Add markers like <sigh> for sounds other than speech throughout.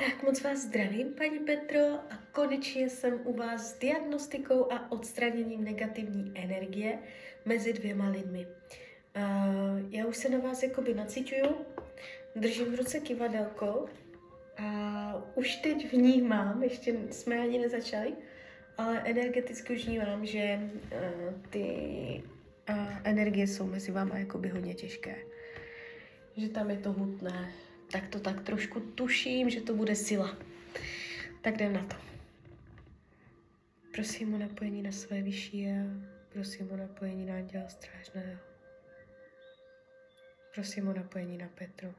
Tak moc vás zdravím, paní Petro, a konečně jsem u vás s diagnostikou a odstraněním negativní energie mezi dvěma lidmi. Uh, já už se na vás jakoby naciťuju, držím v ruce kivadelko a už teď vnímám, ještě jsme ani nezačali, ale energeticky už vnímám, že uh, ty uh, energie jsou mezi váma jakoby hodně těžké. Že tam je to hutné, tak to tak trošku tuším, že to bude sila. Tak jdem na to. Prosím o napojení na své vyšší já, prosím o napojení na Anděla Strážného. Prosím o napojení na Petru.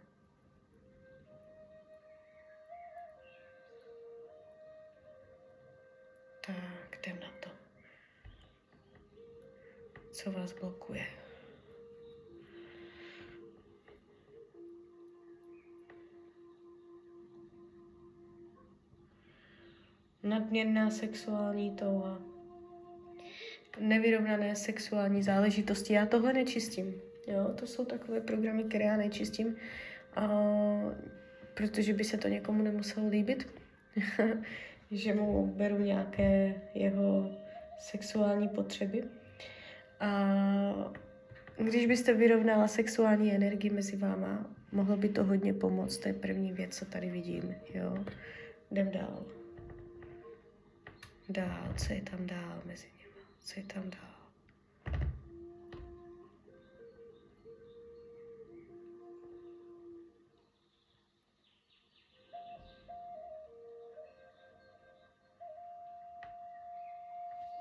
Tak, jdem na to. Co vás blokuje? Nadměrná sexuální touha, nevyrovnané sexuální záležitosti. Já tohle nečistím. Jo? To jsou takové programy, které já nečistím, a, protože by se to někomu nemuselo líbit, <laughs> že mu beru nějaké jeho sexuální potřeby. A když byste vyrovnala sexuální energii mezi váma, mohlo by to hodně pomoct. To je první věc, co tady vidím. Jo? Jdem dál dál, co je tam dál mezi nimi, co je tam dál.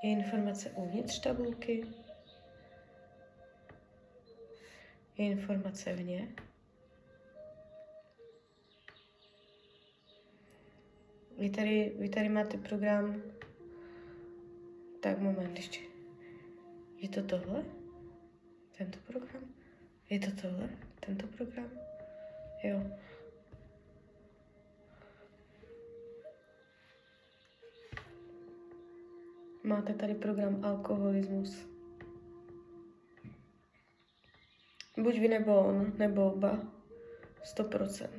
Je informace uvnitř tabulky, je informace vně. Vy tady, vy tady máte program tak moment ještě. Je to tohle? Tento program? Je to tohle? Tento program? Jo. Máte tady program alkoholismus. Buď vy nebo on, nebo oba. 100%.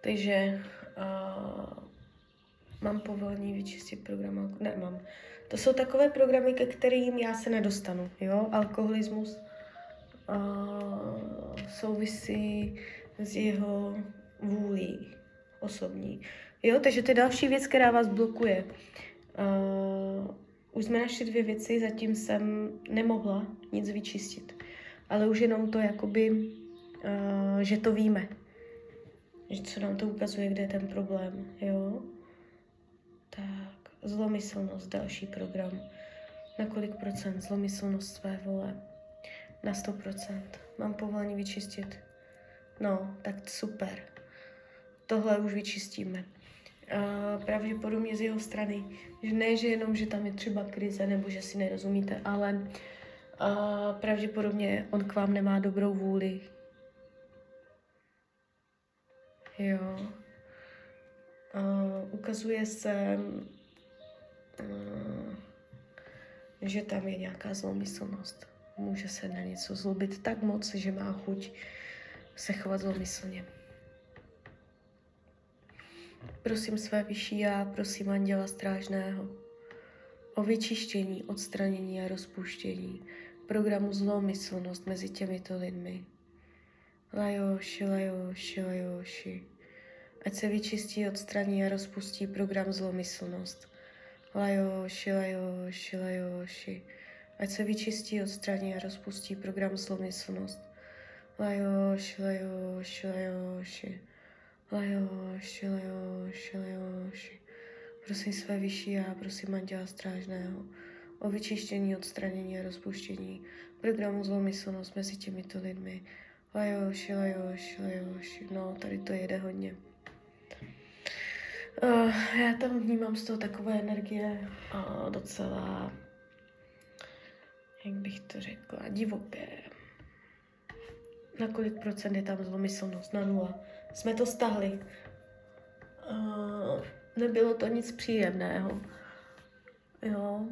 Takže uh, Mám povolení vyčistit program. Ne, mám. To jsou takové programy, ke kterým já se nedostanu. Jo? Alkoholismus a souvisí s jeho vůlí osobní. Jo, takže to je další věc, která vás blokuje. Uh, už jsme našli dvě věci, zatím jsem nemohla nic vyčistit. Ale už jenom to jakoby, uh, že to víme. Že co nám to ukazuje, kde je ten problém, jo. Tak, zlomyslnost, další program. Na kolik procent zlomyslnost své vole? Na 100%. Mám povolení vyčistit. No, tak super. Tohle už vyčistíme. Uh, pravděpodobně z jeho strany. Že ne, že jenom, že tam je třeba krize, nebo že si nerozumíte, ale uh, pravděpodobně on k vám nemá dobrou vůli. Jo. Ukazuje se, že tam je nějaká zlomyslnost. Může se na něco zlobit tak moc, že má chuť se chovat zlomyslně. Prosím své vyšší já, prosím Anděla Strážného o vyčištění, odstranění a rozpuštění programu zlomyslnost mezi těmito lidmi. Lajoši, lajoši, lajoši ať se vyčistí, odstraní a rozpustí program zlomyslnost. Lajoši, lajoši, lajoši. Ať se vyčistí, odstraní a rozpustí program zlomyslnost. Lajoši, lajoši, lajoši. Lajoši, lajoši, lajoši. Prosím své vyšší já, prosím Anděla Strážného o vyčištění, odstranění a rozpuštění programu zlomyslnost mezi těmito lidmi. Lajoši, lajoši, lajoši. No, tady to jede hodně. Uh, já tam vnímám z toho takové energie uh, docela, jak bych to řekla, divoké. Na kolik procent je tam zlomyslnost? Na nula. Jsme to stahli. Uh, nebylo to nic příjemného. Jo.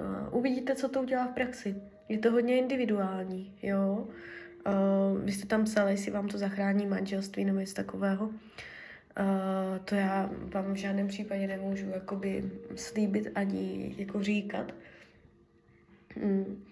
Uh, uvidíte, co to udělá v praxi. Je to hodně individuální, jo. Uh, vy jste tam psali, jestli vám to zachrání manželství nebo něco takového. To já vám v žádném případě nemůžu jakoby slíbit ani jako říkat. Mm.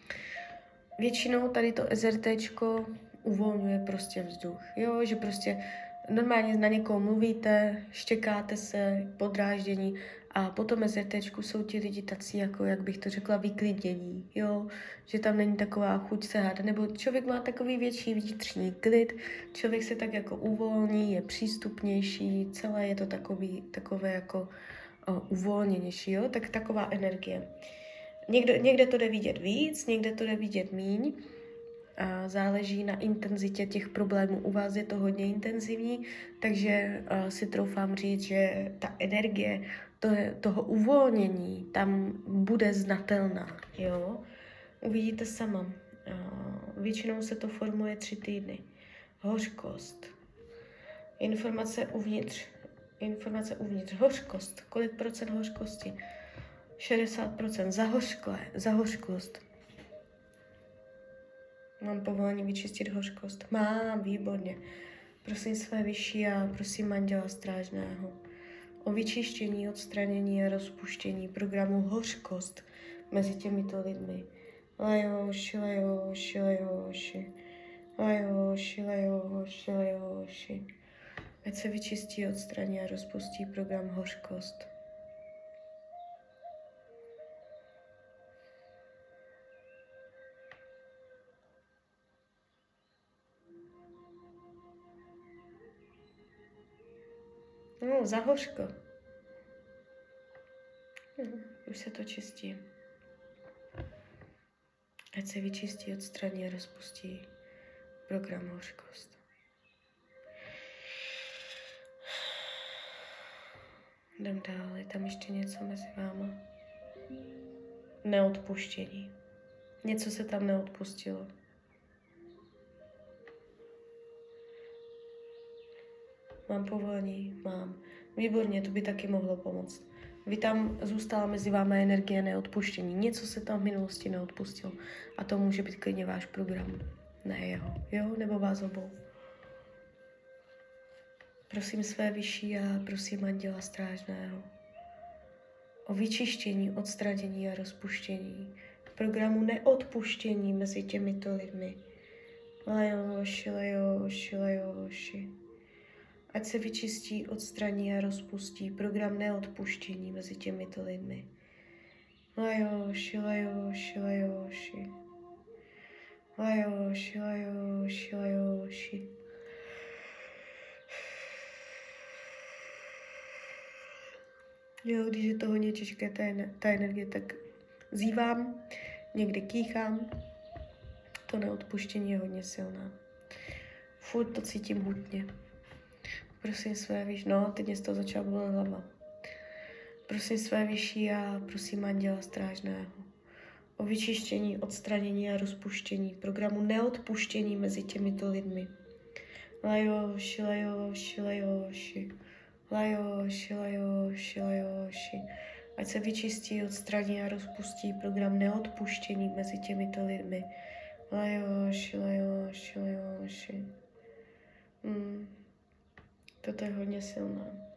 Většinou tady to SRTčko uvolňuje prostě vzduch, jo, že prostě normálně na někoho mluvíte, štěkáte se, podráždění a potom SRTčku jsou ti lidi tací, jako jak bych to řekla, vyklidnění, jo, že tam není taková chuť se hádat, nebo člověk má takový větší vnitřní klid, člověk se tak jako uvolní, je přístupnější, celé je to takový, takové jako o, uvolněnější, jo, tak taková energie. Někdo, někde to jde vidět víc, někde to jde vidět míň, a záleží na intenzitě těch problémů. U vás je to hodně intenzivní, takže uh, si troufám říct, že ta energie to je, toho uvolnění tam bude znatelná. Jo? Uvidíte sama. Většinou se to formuje tři týdny. Hořkost. Informace uvnitř. Informace uvnitř. Hořkost. Kolik procent hořkosti? 60%. Zahořklé. Zahořklost Mám povolení vyčistit hořkost. Mám, výborně. Prosím své vyšší a prosím manděla strážného o vyčištění, odstranění a rozpuštění programu hořkost mezi těmito lidmi. Lajoši, lajoši, lajoši. Lajoši, lajoši, lajoši. Ať se vyčistí, odstraní a rozpustí program hořkost. No, za hořko. Hm, už se to čistí. Ať se vyčistí, odstraní a rozpustí program hořkost. Jdem dál, je tam ještě něco mezi váma. Neodpuštění. Něco se tam neodpustilo. Mám povolení? Mám. Výborně, to by taky mohlo pomoct. Vy tam zůstala mezi vámi energie neodpuštění. Něco se tam v minulosti neodpustilo. A to může být klidně váš program. Ne jeho. Jo? Nebo vás obou. Prosím své vyšší a prosím anděla strážného o vyčištění, odstranění a rozpuštění programu neodpuštění mezi těmito lidmi. Lajoši, lajoši, lajoši ať se vyčistí, odstraní a rozpustí program neodpuštění mezi těmito lidmi. Lajoši, lajoši, lajoši. Lajoši, lajoši, lajoši. Jo, když je to hodně těžké, ta, ta energie, tak zývám, někdy kýchám. To neodpuštění je hodně silná. Furt to cítím hutně. Prosím své vyšší, no, teď mě z toho začala bolet hlava. Prosím své vyšší a prosím anděla strážného o vyčištění, odstranění a rozpuštění programu neodpuštění mezi těmito lidmi. Lajoši, lajoši, lajoši, lajoši, lajoši, lajoši. Ať se vyčistí, odstraní a rozpustí program neodpuštění mezi těmito lidmi. Lajoši, lajoši, lajoši. Mm. Toto je hodně silné.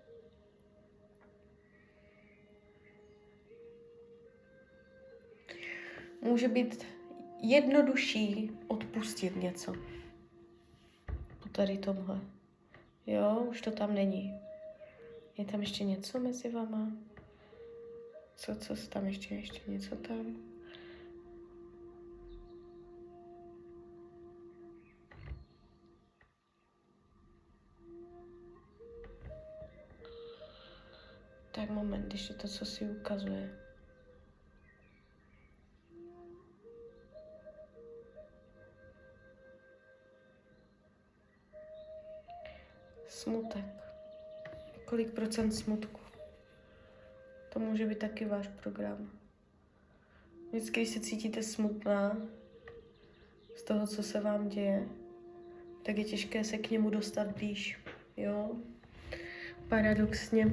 Může být jednodušší odpustit něco. Po tady tomhle. Jo, už to tam není. Je tam ještě něco mezi vama? Co, co tam ještě, ještě něco tam? Tak moment, když je to, co si ukazuje. Smutek. Kolik procent smutku? To může být taky váš program. Vždycky, když se cítíte smutná z toho, co se vám děje, tak je těžké se k němu dostat blíž. Jo? Paradoxně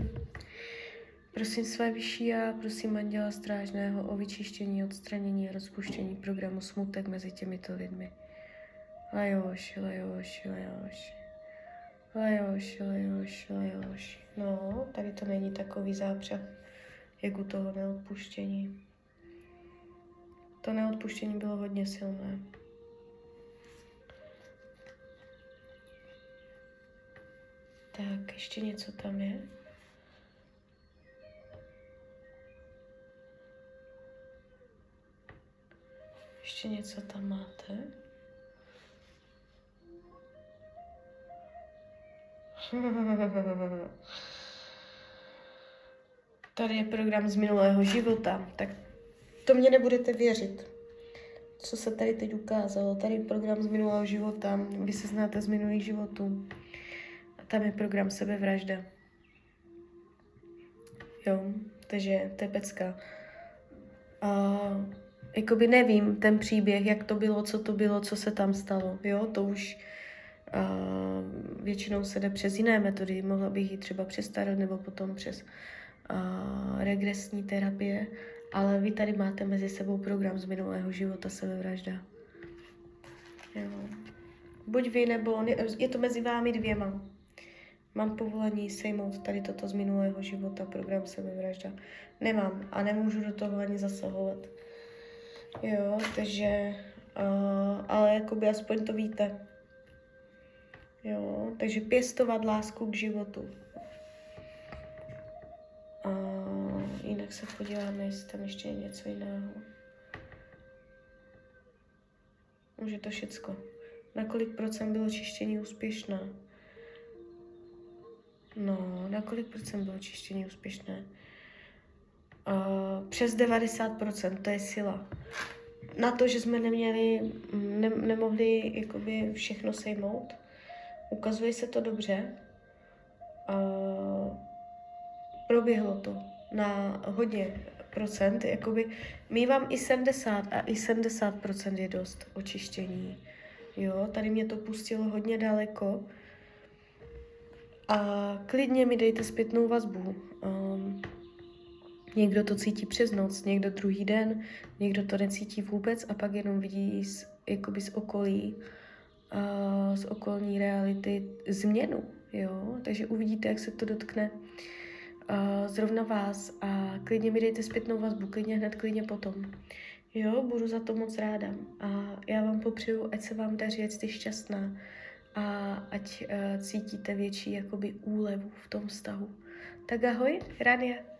Prosím své vyšší a prosím Anděla Strážného o vyčištění, odstranění a rozpuštění programu smutek mezi těmito lidmi. Lajoši, lajoši, lajoši. Lajoši, lajoši, lajoši. No, tady to není takový zápřah, jak u toho neodpuštění. To neodpuštění bylo hodně silné. Tak, ještě něco tam je. Ještě něco tam máte? <laughs> Tady je program z minulého života, tak to mě nebudete věřit. Co se tady teď ukázalo? Tady je program z minulého života, vy se znáte z minulých životů. A tam je program sebevražda. Jo, takže to je pecka. A jakoby nevím ten příběh, jak to bylo, co to bylo, co se tam stalo. Jo, to už uh, většinou se jde přes jiné metody. Mohla bych jít třeba přes tarot nebo potom přes uh, regresní terapie, ale vy tady máte mezi sebou program z minulého života sebevražda. Jo. Buď vy, nebo je to mezi vámi dvěma. Mám povolení sejmout tady toto z minulého života, program sebevražda. Nemám a nemůžu do toho ani zasahovat. Jo, takže, uh, ale jakoby aspoň to víte. Jo, takže pěstovat lásku k životu. A jinak se podíváme, jestli tam ještě je něco jiného. Už je to všecko. Na kolik procent bylo čištění úspěšné? No, na kolik procent bylo čištění úspěšné? Uh, přes 90%, to je sila. Na to, že jsme neměli, ne, nemohli jakoby všechno sejmout, ukazuje se to dobře. Uh, proběhlo to na hodně procent, jakoby mývám i 70 a i 70 procent je dost očištění. Jo, tady mě to pustilo hodně daleko. A klidně mi dejte zpětnou vazbu. Um, Někdo to cítí přes noc, někdo druhý den, někdo to necítí vůbec a pak jenom vidí z, jakoby z okolí, uh, z okolní reality změnu, jo? Takže uvidíte, jak se to dotkne uh, zrovna vás a klidně mi dejte zpětnou vazbu, klidně hned, klidně potom. Jo, budu za to moc ráda a já vám popřeju, ať se vám daří, ať jste šťastná a ať uh, cítíte větší jakoby úlevu v tom vztahu. Tak ahoj, Rania.